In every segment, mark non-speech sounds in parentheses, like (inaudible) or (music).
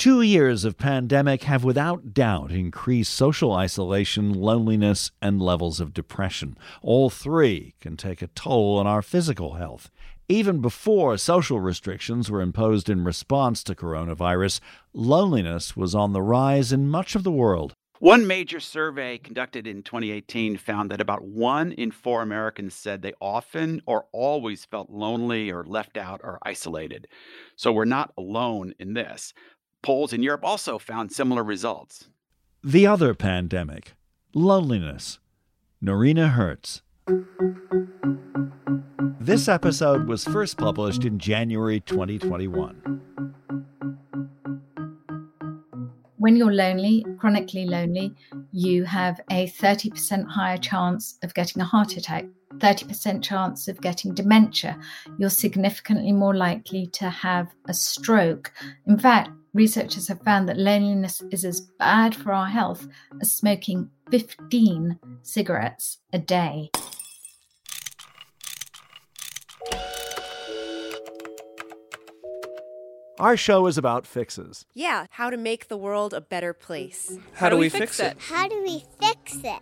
Two years of pandemic have without doubt increased social isolation, loneliness, and levels of depression. All three can take a toll on our physical health. Even before social restrictions were imposed in response to coronavirus, loneliness was on the rise in much of the world. One major survey conducted in 2018 found that about one in four Americans said they often or always felt lonely or left out or isolated. So we're not alone in this. Polls in Europe also found similar results. The other pandemic, loneliness. Noreena Hertz. This episode was first published in January 2021. When you're lonely, chronically lonely, you have a 30% higher chance of getting a heart attack, 30% chance of getting dementia. You're significantly more likely to have a stroke. In fact, researchers have found that loneliness is as bad for our health as smoking 15 cigarettes a day. Our show is about fixes. Yeah, how to make the world a better place. How, do we fix it? How do we fix it?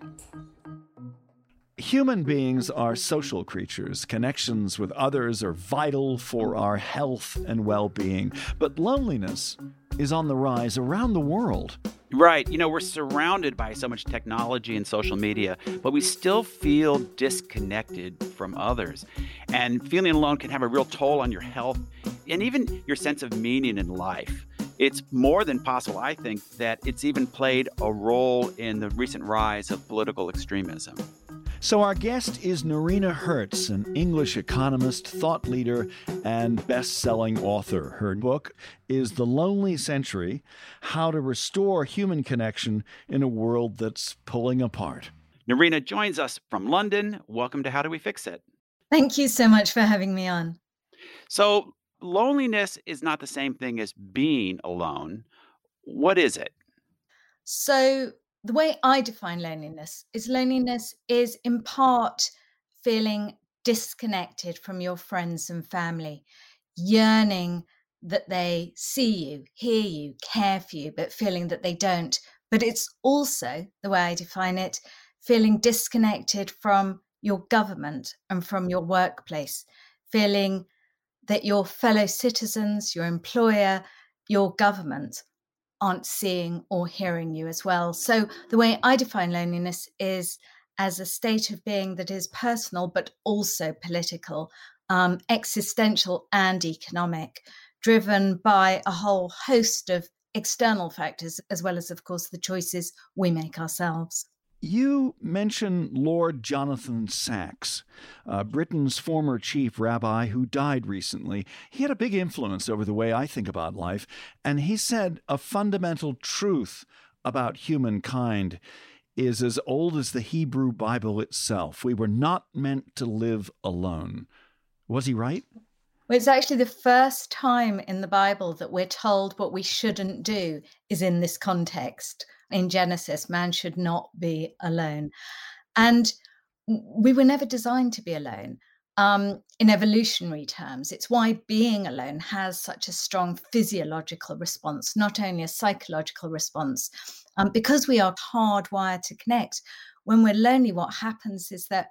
Human beings are social creatures. Connections with others are vital for our health and well being. But loneliness is on the rise around the world. Right. You know, we're surrounded by so much technology and social media, but we still feel disconnected from others. And feeling alone can have a real toll on your health and even your sense of meaning in life. It's more than possible, I think, that it's even played a role in the recent rise of political extremism. So, our guest is Noreena Hertz, an English economist, thought leader, and best selling author. Her book is The Lonely Century How to Restore Human Connection in a World That's Pulling Apart. Noreena joins us from London. Welcome to How Do We Fix It? Thank you so much for having me on. So, loneliness is not the same thing as being alone. What is it? So, the way I define loneliness is loneliness is in part feeling disconnected from your friends and family, yearning that they see you, hear you, care for you, but feeling that they don't. But it's also, the way I define it, feeling disconnected from your government and from your workplace, feeling that your fellow citizens, your employer, your government aren't seeing or hearing you as well. So, the way I define loneliness is as a state of being that is personal, but also political, um, existential, and economic, driven by a whole host of external factors, as well as, of course, the choices we make ourselves. You mention Lord Jonathan Sacks, uh, Britain's former chief rabbi who died recently. He had a big influence over the way I think about life, and he said a fundamental truth about humankind is as old as the Hebrew Bible itself. We were not meant to live alone. Was he right? Well, it's actually the first time in the Bible that we're told what we shouldn't do is in this context in Genesis, man should not be alone. And we were never designed to be alone. Um, in evolutionary terms, it's why being alone has such a strong physiological response, not only a psychological response. Um, because we are hardwired to connect, when we're lonely, what happens is that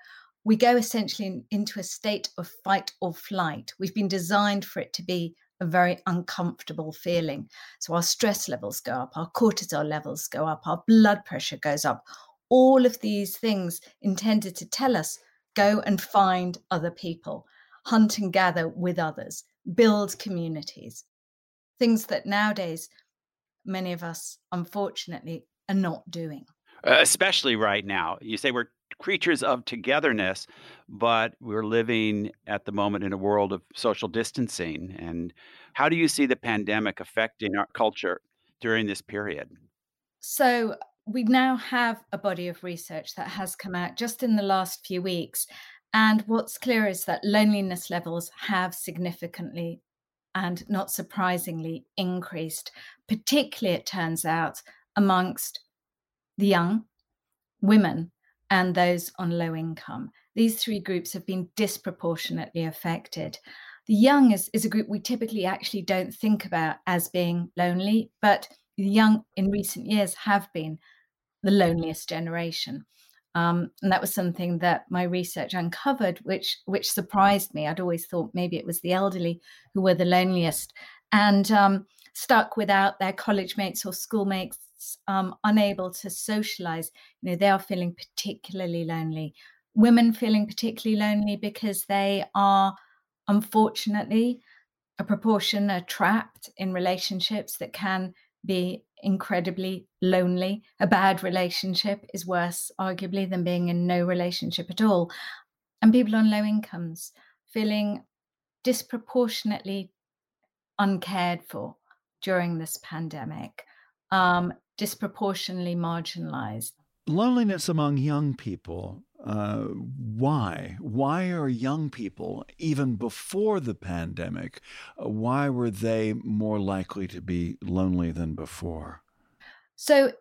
we go essentially into a state of fight or flight. We've been designed for it to be a very uncomfortable feeling. So our stress levels go up, our cortisol levels go up, our blood pressure goes up. All of these things intended to tell us go and find other people, hunt and gather with others, build communities. Things that nowadays many of us, unfortunately, are not doing. Uh, especially right now. You say we're creatures of togetherness, but we're living at the moment in a world of social distancing. And how do you see the pandemic affecting our culture during this period? So, we now have a body of research that has come out just in the last few weeks. And what's clear is that loneliness levels have significantly and not surprisingly increased, particularly, it turns out, amongst the young, women, and those on low income. These three groups have been disproportionately affected. The young is, is a group we typically actually don't think about as being lonely, but the young in recent years have been the loneliest generation. Um, and that was something that my research uncovered, which which surprised me. I'd always thought maybe it was the elderly who were the loneliest, and um, stuck without their college mates or schoolmates, um, unable to socialize. You know, they are feeling particularly lonely. Women feeling particularly lonely because they are, unfortunately, a proportion are trapped in relationships that can be incredibly lonely. A bad relationship is worse, arguably, than being in no relationship at all. And people on low incomes feeling disproportionately uncared for during this pandemic, um, disproportionately marginalized. Loneliness among young people. Uh, why? Why are young people, even before the pandemic, uh, why were they more likely to be lonely than before? So,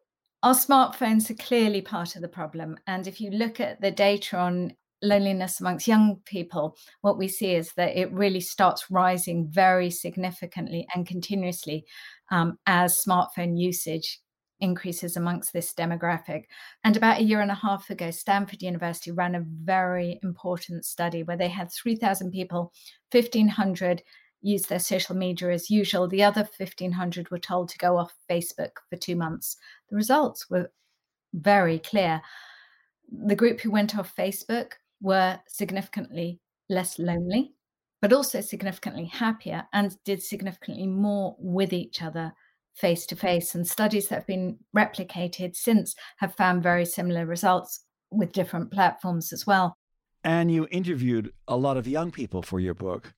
our smartphones are clearly part of the problem. And if you look at the data on loneliness amongst young people, what we see is that it really starts rising very significantly and continuously um, as smartphone usage increases amongst this demographic. And about a year and a half ago, Stanford University ran a very important study where they had 3,000 people, 1,500 used their social media as usual. The other 1,500 were told to go off Facebook for two months. The results were very clear. The group who went off Facebook were significantly less lonely, but also significantly happier and did significantly more with each other face to face. And studies that have been replicated since have found very similar results with different platforms as well. And you interviewed a lot of young people for your book.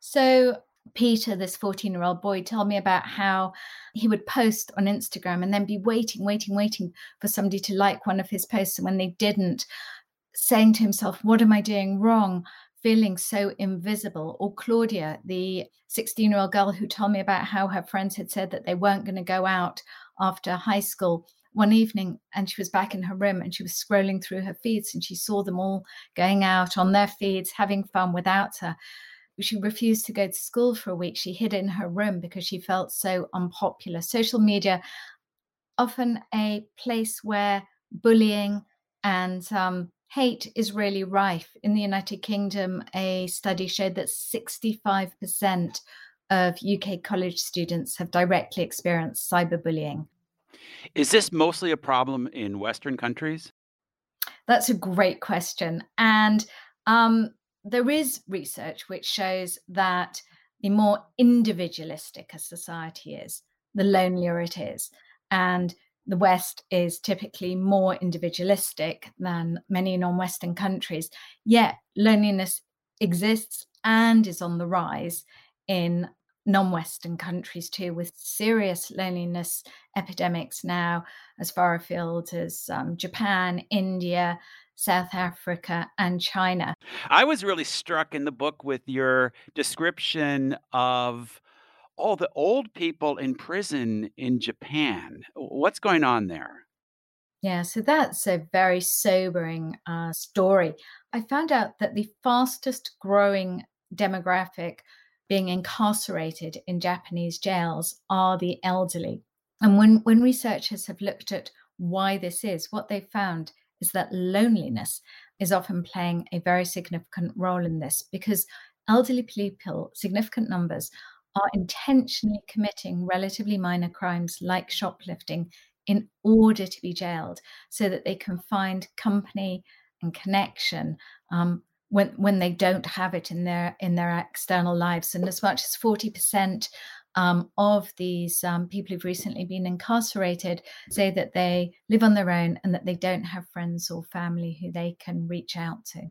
So, Peter, this 14 year old boy, told me about how he would post on Instagram and then be waiting, waiting, waiting for somebody to like one of his posts. And when they didn't, saying to himself, What am I doing wrong? Feeling so invisible. Or Claudia, the 16 year old girl who told me about how her friends had said that they weren't going to go out after high school one evening and she was back in her room and she was scrolling through her feeds and she saw them all going out on their feeds having fun without her. She refused to go to school for a week. She hid in her room because she felt so unpopular. Social media often a place where bullying and um, hate is really rife. In the United Kingdom, a study showed that 65% of UK college students have directly experienced cyberbullying. Is this mostly a problem in Western countries? That's a great question. And um, there is research which shows that the more individualistic a society is, the lonelier it is. And the West is typically more individualistic than many non Western countries, yet loneliness exists and is on the rise in non Western countries too, with serious loneliness epidemics now as far afield as um, Japan, India, South Africa, and China. I was really struck in the book with your description of all the old people in prison in Japan. What's going on there? Yeah, so that's a very sobering uh, story. I found out that the fastest growing demographic being incarcerated in Japanese jails are the elderly. And when, when researchers have looked at why this is, what they've found is that loneliness is often playing a very significant role in this because elderly people, significant numbers, are intentionally committing relatively minor crimes like shoplifting in order to be jailed so that they can find company and connection um, when when they don't have it in their in their external lives and as much as 40% um, of these um, people who've recently been incarcerated say that they live on their own and that they don't have friends or family who they can reach out to.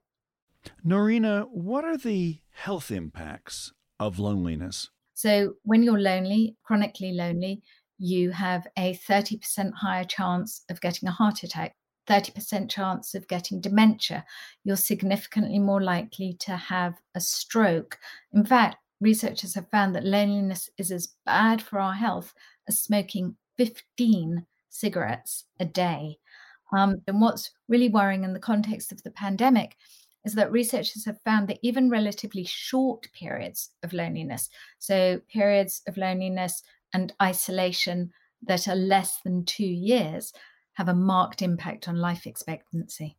Noreena, what are the health impacts of loneliness? So, when you're lonely, chronically lonely, you have a 30% higher chance of getting a heart attack, 30% chance of getting dementia. You're significantly more likely to have a stroke. In fact, researchers have found that loneliness is as bad for our health as smoking 15 cigarettes a day. Um, and what's really worrying in the context of the pandemic is that researchers have found that even relatively short periods of loneliness, so periods of loneliness and isolation that are less than two years, have a marked impact on life expectancy.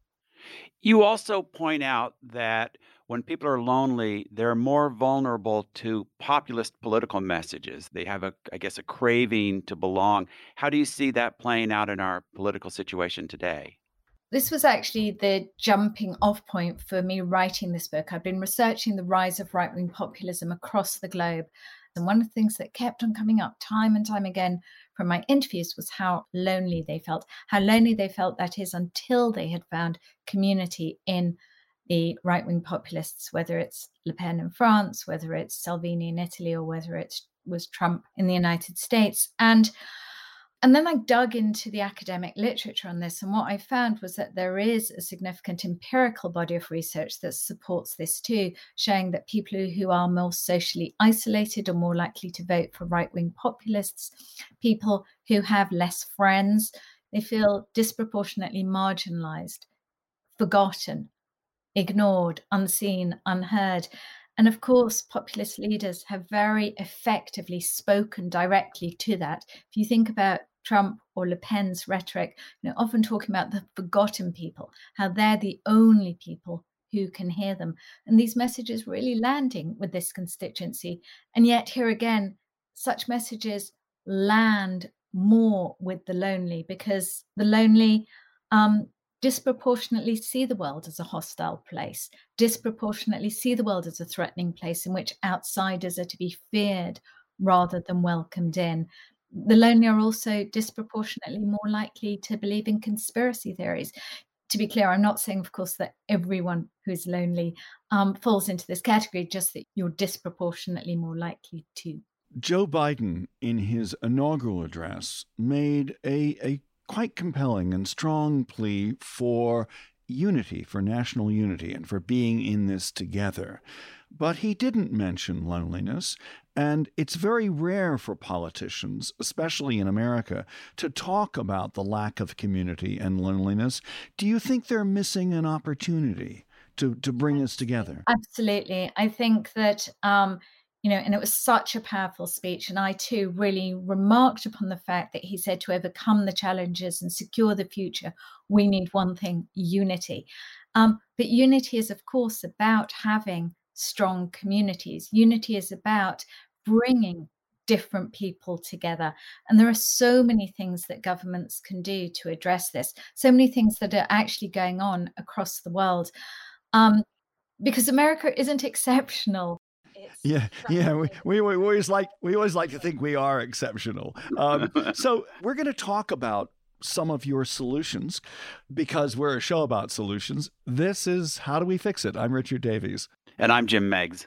You also point out that when people are lonely, they're more vulnerable to populist political messages. They have a, I guess, a craving to belong. How do you see that playing out in our political situation today? This was actually the jumping off point for me writing this book. I've been researching the rise of right wing populism across the globe. And one of the things that kept on coming up time and time again from my interviews was how lonely they felt, how lonely they felt, that is, until they had found community in the right wing populists, whether it's Le Pen in France, whether it's Salvini in Italy, or whether it was Trump in the United States. And and then I dug into the academic literature on this, and what I found was that there is a significant empirical body of research that supports this too, showing that people who are more socially isolated are more likely to vote for right wing populists. People who have less friends, they feel disproportionately marginalized, forgotten, ignored, unseen, unheard. And of course, populist leaders have very effectively spoken directly to that. If you think about Trump or Le Pen's rhetoric, you know, often talking about the forgotten people, how they're the only people who can hear them. And these messages really landing with this constituency. And yet, here again, such messages land more with the lonely because the lonely um, disproportionately see the world as a hostile place, disproportionately see the world as a threatening place in which outsiders are to be feared rather than welcomed in the lonely are also disproportionately more likely to believe in conspiracy theories. To be clear, I'm not saying, of course, that everyone who's lonely um, falls into this category, just that you're disproportionately more likely to. Joe Biden, in his inaugural address, made a, a quite compelling and strong plea for unity, for national unity, and for being in this together. But he didn't mention loneliness, and it's very rare for politicians, especially in America, to talk about the lack of community and loneliness. Do you think they're missing an opportunity to, to bring us together? Absolutely. I think that. Um, you know, and it was such a powerful speech. And I too really remarked upon the fact that he said to overcome the challenges and secure the future, we need one thing unity. Um, but unity is, of course, about having strong communities. Unity is about bringing different people together. And there are so many things that governments can do to address this, so many things that are actually going on across the world. Um, because America isn't exceptional. yeah, yeah, we, we, we, always like we always like to think we are exceptional. Um, (laughs) so we're going to talk about some of your solutions because we're a show about solutions. This is How Do We Fix It? I'm Richard Davies. And I'm Jim Meigs.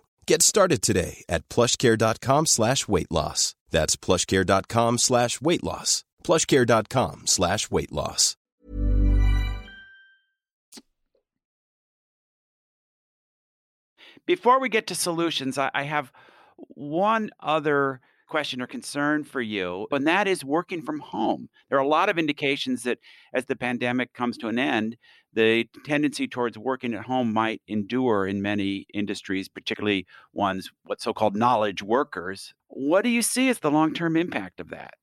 Get started today at plushcare.com slash weight loss. That's plushcare.com slash weight loss. plushcare.com slash weight loss. Before we get to solutions, I, I have one other question or concern for you, and that is working from home. There are a lot of indications that as the pandemic comes to an end, the tendency towards working at home might endure in many industries, particularly ones, what so called knowledge workers. What do you see as the long term impact of that?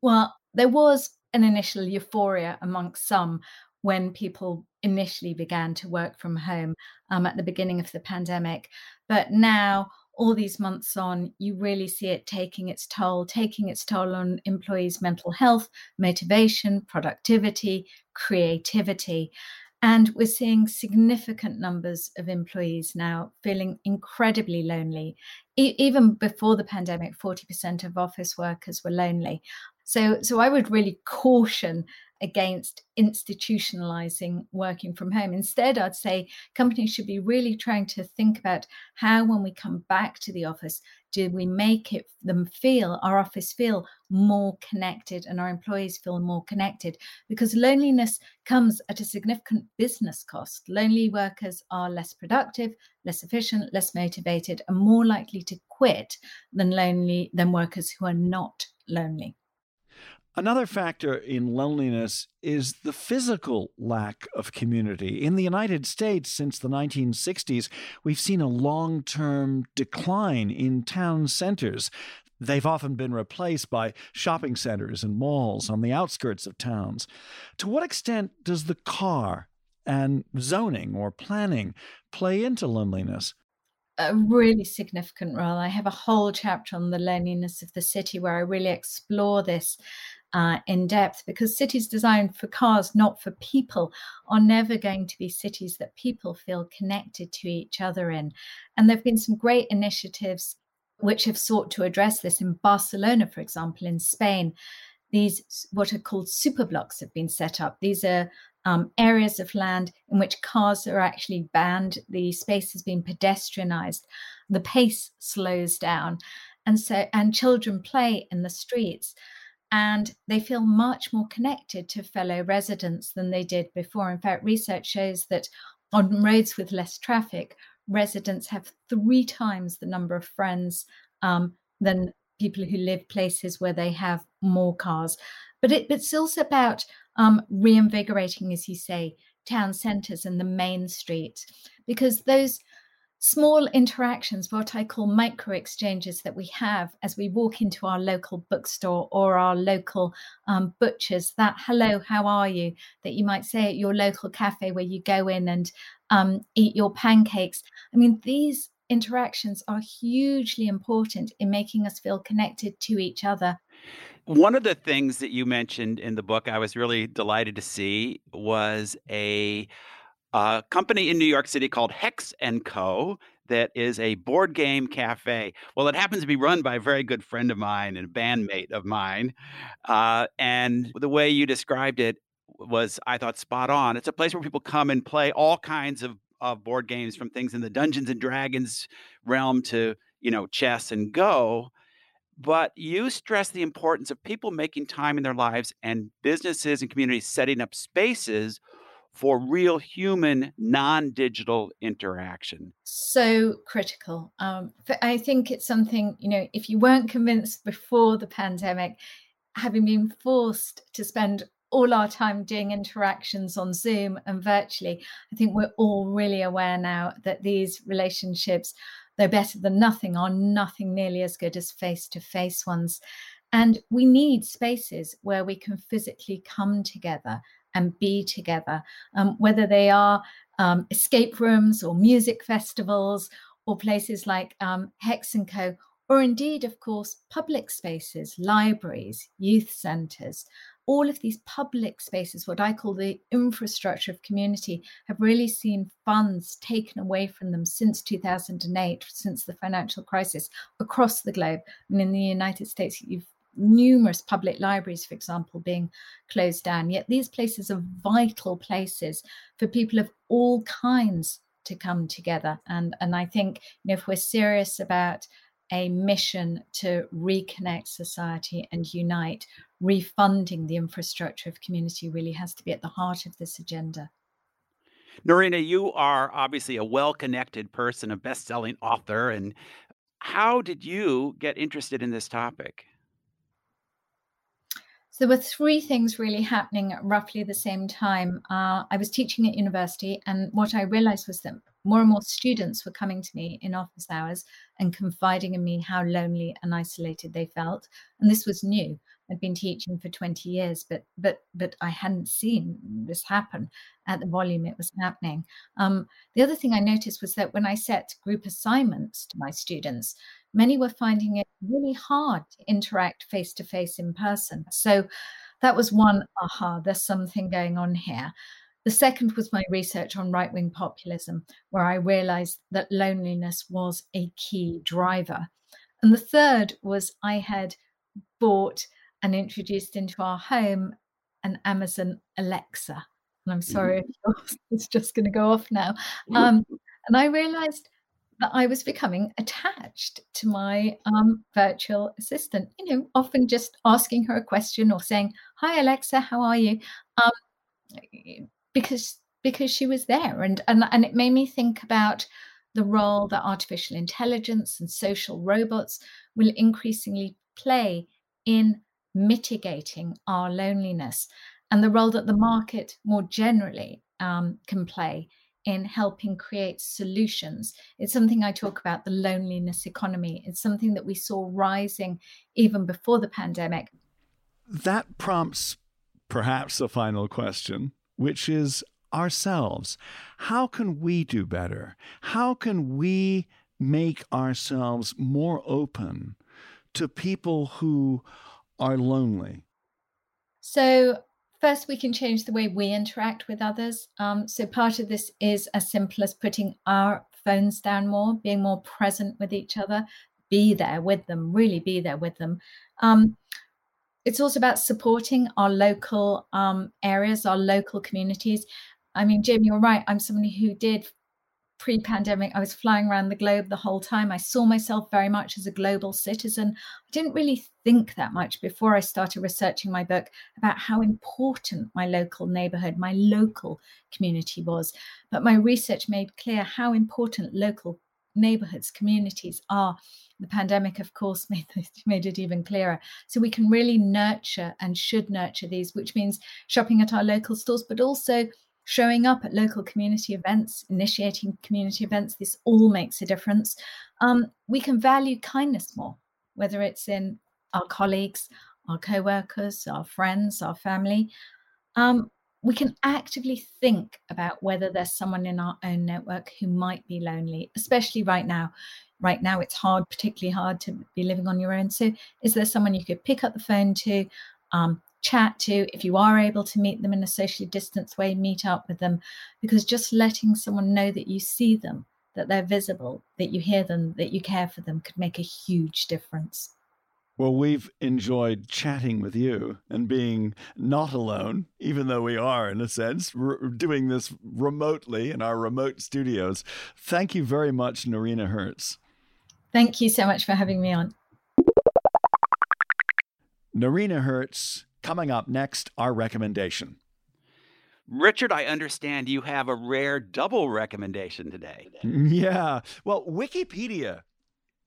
Well, there was an initial euphoria amongst some when people initially began to work from home um, at the beginning of the pandemic. But now, all these months on, you really see it taking its toll, taking its toll on employees' mental health, motivation, productivity, creativity. And we're seeing significant numbers of employees now feeling incredibly lonely. E- even before the pandemic, 40% of office workers were lonely. So, so I would really caution against institutionalizing working from home. Instead, I'd say companies should be really trying to think about how, when we come back to the office, do we make it them feel our office feel more connected and our employees feel more connected? Because loneliness comes at a significant business cost. Lonely workers are less productive less efficient less motivated and more likely to quit than lonely than workers who are not lonely Another factor in loneliness is the physical lack of community. In the United States, since the 1960s, we've seen a long term decline in town centers. They've often been replaced by shopping centers and malls on the outskirts of towns. To what extent does the car and zoning or planning play into loneliness? a really significant role. I have a whole chapter on the loneliness of the city where I really explore this uh, in depth because cities designed for cars, not for people, are never going to be cities that people feel connected to each other in. And there have been some great initiatives which have sought to address this in Barcelona, for example, in Spain. These, what are called superblocks, have been set up. These are um, areas of land in which cars are actually banned. The space has been pedestrianized. The pace slows down. And so, and children play in the streets and they feel much more connected to fellow residents than they did before. In fact, research shows that on roads with less traffic, residents have three times the number of friends um, than people who live places where they have more cars. But it, it's also about um, reinvigorating, as you say, town centres and the main street, because those small interactions, what I call micro exchanges that we have as we walk into our local bookstore or our local um, butchers, that hello, how are you, that you might say at your local cafe where you go in and um, eat your pancakes. I mean, these interactions are hugely important in making us feel connected to each other. One of the things that you mentioned in the book I was really delighted to see was a a company in New York City called Hex and Co. That is a board game cafe. Well, it happens to be run by a very good friend of mine and a bandmate of mine. Uh, and the way you described it was, I thought, spot on. It's a place where people come and play all kinds of, of board games, from things in the Dungeons and Dragons realm to you know chess and Go. But you stress the importance of people making time in their lives and businesses and communities setting up spaces for real human, non digital interaction. So critical. Um, I think it's something, you know, if you weren't convinced before the pandemic, having been forced to spend all our time doing interactions on Zoom and virtually, I think we're all really aware now that these relationships, though better than nothing, are nothing nearly as good as face to face ones. And we need spaces where we can physically come together and be together, um, whether they are um, escape rooms or music festivals or places like um, Hex and Co. or indeed, of course, public spaces, libraries, youth centres, all of these public spaces, what I call the infrastructure of community, have really seen funds taken away from them since 2008, since the financial crisis across the globe. And in the United States, you've numerous public libraries, for example, being closed down. Yet these places are vital places for people of all kinds to come together. And, and I think you know, if we're serious about a mission to reconnect society and unite, refunding the infrastructure of community really has to be at the heart of this agenda. Noreena, you are obviously a well connected person, a best selling author. And how did you get interested in this topic? So there were three things really happening at roughly the same time. Uh, I was teaching at university, and what I realized was that more and more students were coming to me in office hours and confiding in me how lonely and isolated they felt. And this was new. I'd been teaching for 20 years, but but but I hadn't seen this happen at the volume it was happening. Um, the other thing I noticed was that when I set group assignments to my students, many were finding it really hard to interact face to face in person. So that was one aha, there's something going on here. The second was my research on right wing populism, where I realized that loneliness was a key driver. And the third was I had bought and introduced into our home an Amazon Alexa. And I'm sorry mm-hmm. if (laughs) it's just going to go off now. Um, and I realized that I was becoming attached to my um, virtual assistant, you know, often just asking her a question or saying, Hi, Alexa, how are you? Um, because because she was there and, and and it made me think about the role that artificial intelligence and social robots will increasingly play in mitigating our loneliness and the role that the market more generally um, can play in helping create solutions. It's something I talk about the loneliness economy. It's something that we saw rising even before the pandemic. That prompts perhaps a final question, which is ourselves. How can we do better? How can we make ourselves more open to people who are lonely? So, first, we can change the way we interact with others. Um, so, part of this is as simple as putting our phones down more, being more present with each other, be there with them, really be there with them. Um, it's also about supporting our local um, areas, our local communities. I mean, Jim, you're right. I'm somebody who did pre pandemic, I was flying around the globe the whole time. I saw myself very much as a global citizen. I didn't really think that much before I started researching my book about how important my local neighborhood, my local community was. But my research made clear how important local neighborhoods, communities are. The pandemic, of course, (laughs) made, made it even clearer. So we can really nurture and should nurture these, which means shopping at our local stores, but also showing up at local community events, initiating community events, this all makes a difference. Um, we can value kindness more, whether it's in our colleagues, our co workers, our friends, our family. Um, we can actively think about whether there's someone in our own network who might be lonely, especially right now. Right now, it's hard, particularly hard to be living on your own. So, is there someone you could pick up the phone to, um, chat to, if you are able to meet them in a socially distanced way, meet up with them, because just letting someone know that you see them, that they're visible, that you hear them, that you care for them could make a huge difference. Well, we've enjoyed chatting with you and being not alone, even though we are, in a sense, doing this remotely in our remote studios. Thank you very much, Noreena Hertz. Thank you so much for having me on. Noreena Hertz Coming up next, our recommendation. Richard, I understand you have a rare double recommendation today. Yeah. Well, Wikipedia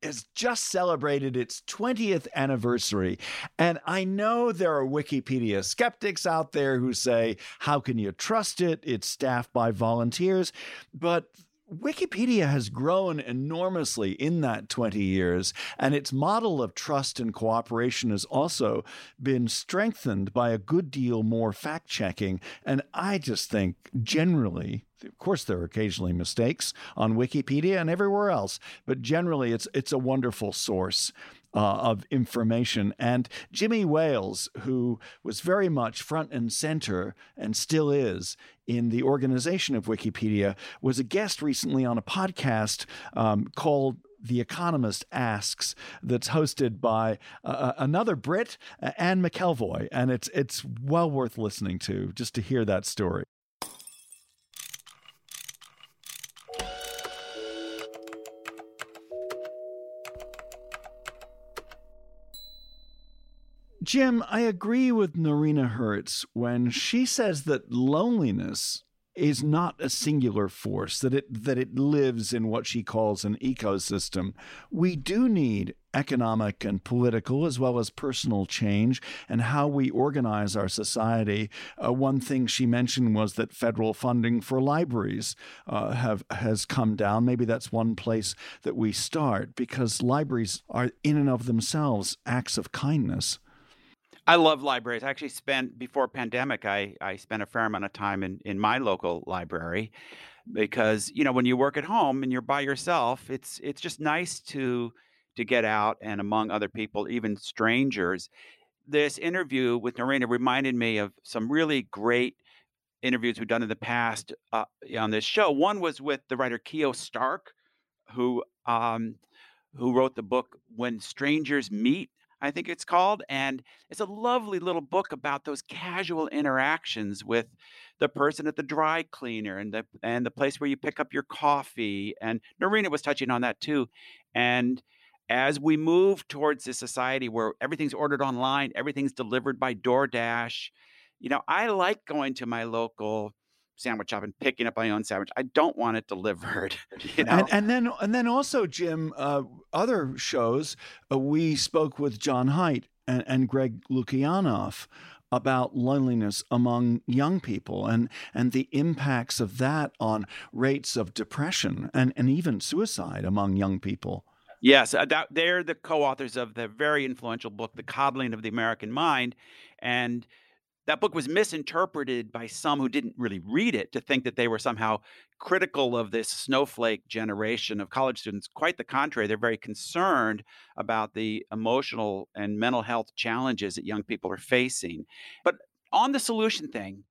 has just celebrated its 20th anniversary. And I know there are Wikipedia skeptics out there who say, how can you trust it? It's staffed by volunteers. But Wikipedia has grown enormously in that 20 years, and its model of trust and cooperation has also been strengthened by a good deal more fact checking. And I just think generally, of course, there are occasionally mistakes on Wikipedia and everywhere else, but generally, it's it's a wonderful source uh, of information. And Jimmy Wales, who was very much front and center and still is in the organization of Wikipedia, was a guest recently on a podcast um, called the Economist Asks, that's hosted by uh, uh another Brit, Anne McElvoy, and it's it's well worth listening to just to hear that story. Jim, I agree with Noreena Hertz when she says that loneliness is not a singular force, that it that it lives in what she calls an ecosystem. We do need economic and political as well as personal change and how we organize our society. Uh, one thing she mentioned was that federal funding for libraries uh, have has come down. Maybe that's one place that we start because libraries are in and of themselves acts of kindness. I love libraries. I actually spent before pandemic. I I spent a fair amount of time in in my local library because you know when you work at home and you're by yourself, it's it's just nice to to get out and among other people, even strangers. This interview with Noreena reminded me of some really great interviews we've done in the past uh, on this show. One was with the writer Kio Stark, who um, who wrote the book When Strangers Meet I think it's called. And it's a lovely little book about those casual interactions with the person at the dry cleaner and the and the place where you pick up your coffee. And Noreena was touching on that too. And as we move towards this society where everything's ordered online, everything's delivered by DoorDash, you know, I like going to my local sandwich shop and picking up my own sandwich. I don't want it delivered. (laughs) You know? and, and then and then also, Jim, uh, other shows uh, we spoke with Jon Haidt and, and Greg Lukianoff about loneliness among young people and and the impacts of that on rates of depression and, and even suicide among young people. Yes, uh, that, they're the co-authors of the very influential book, The Coddling of the American Mind, and that book was misinterpreted by some who didn't really read it to think that they were somehow critical of this snowflake generation of college students. Quite the contrary, they're very concerned about the emotional and mental health challenges that young people are facing. But on the solution thing,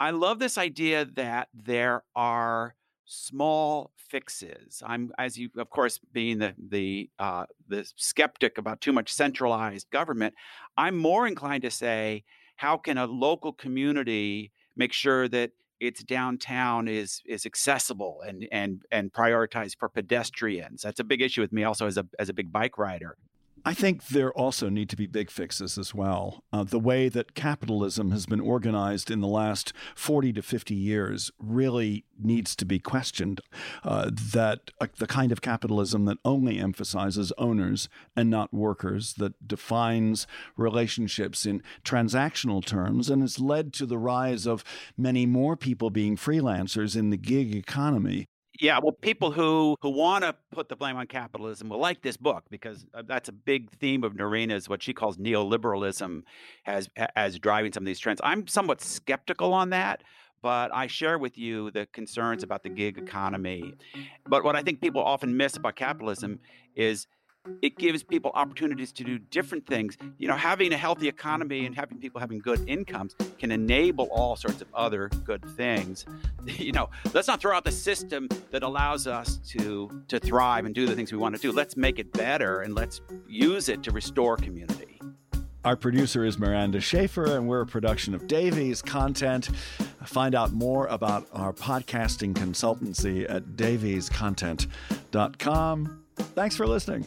I love this idea that there are small fixes. I'm, as you, of course, being the the uh, the skeptic about too much centralized government, I'm more inclined to say how can a local community make sure that its downtown is is accessible and and and prioritized for pedestrians? That's a big issue with me also as a as a big bike rider I think there also need to be big fixes as well. Uh, the way that capitalism has been organized in the last 40 to 50 years really needs to be questioned. Uh, that uh, the kind of capitalism that only emphasizes owners and not workers, that defines relationships in transactional terms, and has led to the rise of many more people being freelancers in the gig economy yeah, well, people who who want to put the blame on capitalism will like this book because uh, that's a big theme of Noreena's what she calls neoliberalism as as driving some of these trends. I'm somewhat skeptical on that, but I share with you the concerns about the gig economy. But what I think people often miss about capitalism is it gives people opportunities to do different things. You know, having a healthy economy and having people having good incomes can enable all sorts of other good things. (laughs) You know, let's not throw out the system that allows us to to thrive and do the things we want to do. Let's make it better and let's use it to restore community. Our producer is Miranda Schaefer, and we're a production of Davies Content. Find out more about our podcasting consultancy at daviescontent.com. Thanks for listening.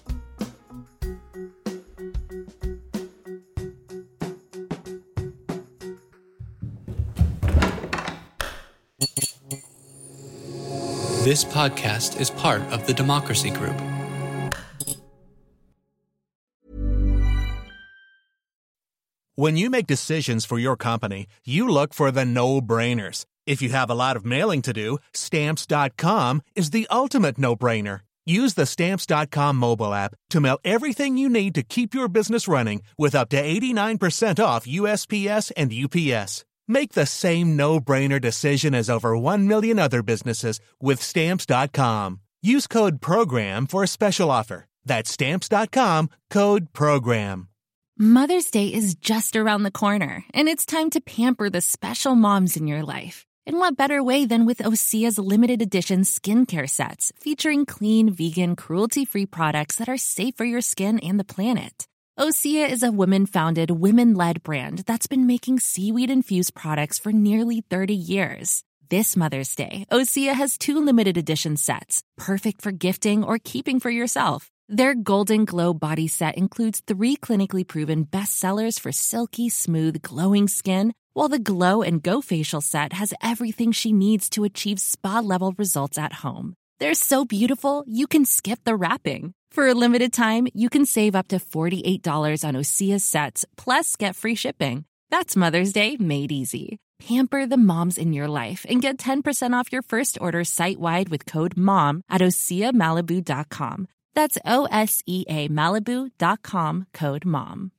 This podcast is part of the Democracy Group. When you make decisions for your company, you look for the no brainers. If you have a lot of mailing to do, stamps.com is the ultimate no brainer. Use the stamps.com mobile app to mail everything you need to keep your business running with up to 89% off USPS and UPS. Make the same no brainer decision as over 1 million other businesses with stamps.com. Use code PROGRAM for a special offer. That's stamps.com code PROGRAM. Mother's Day is just around the corner, and it's time to pamper the special moms in your life. And what better way than with Osea's limited edition skincare sets featuring clean, vegan, cruelty free products that are safe for your skin and the planet? Osea is a women founded, women led brand that's been making seaweed infused products for nearly 30 years. This Mother's Day, Osea has two limited edition sets, perfect for gifting or keeping for yourself. Their Golden Glow body set includes three clinically proven bestsellers for silky, smooth, glowing skin, while the Glow and Go facial set has everything she needs to achieve spa level results at home. They're so beautiful, you can skip the wrapping. For a limited time, you can save up to $48 on Osea's sets, plus get free shipping. That's Mother's Day made easy. Pamper the moms in your life and get 10% off your first order site wide with code MOM at OseaMalibu.com. That's O S E A Malibu.com code MOM.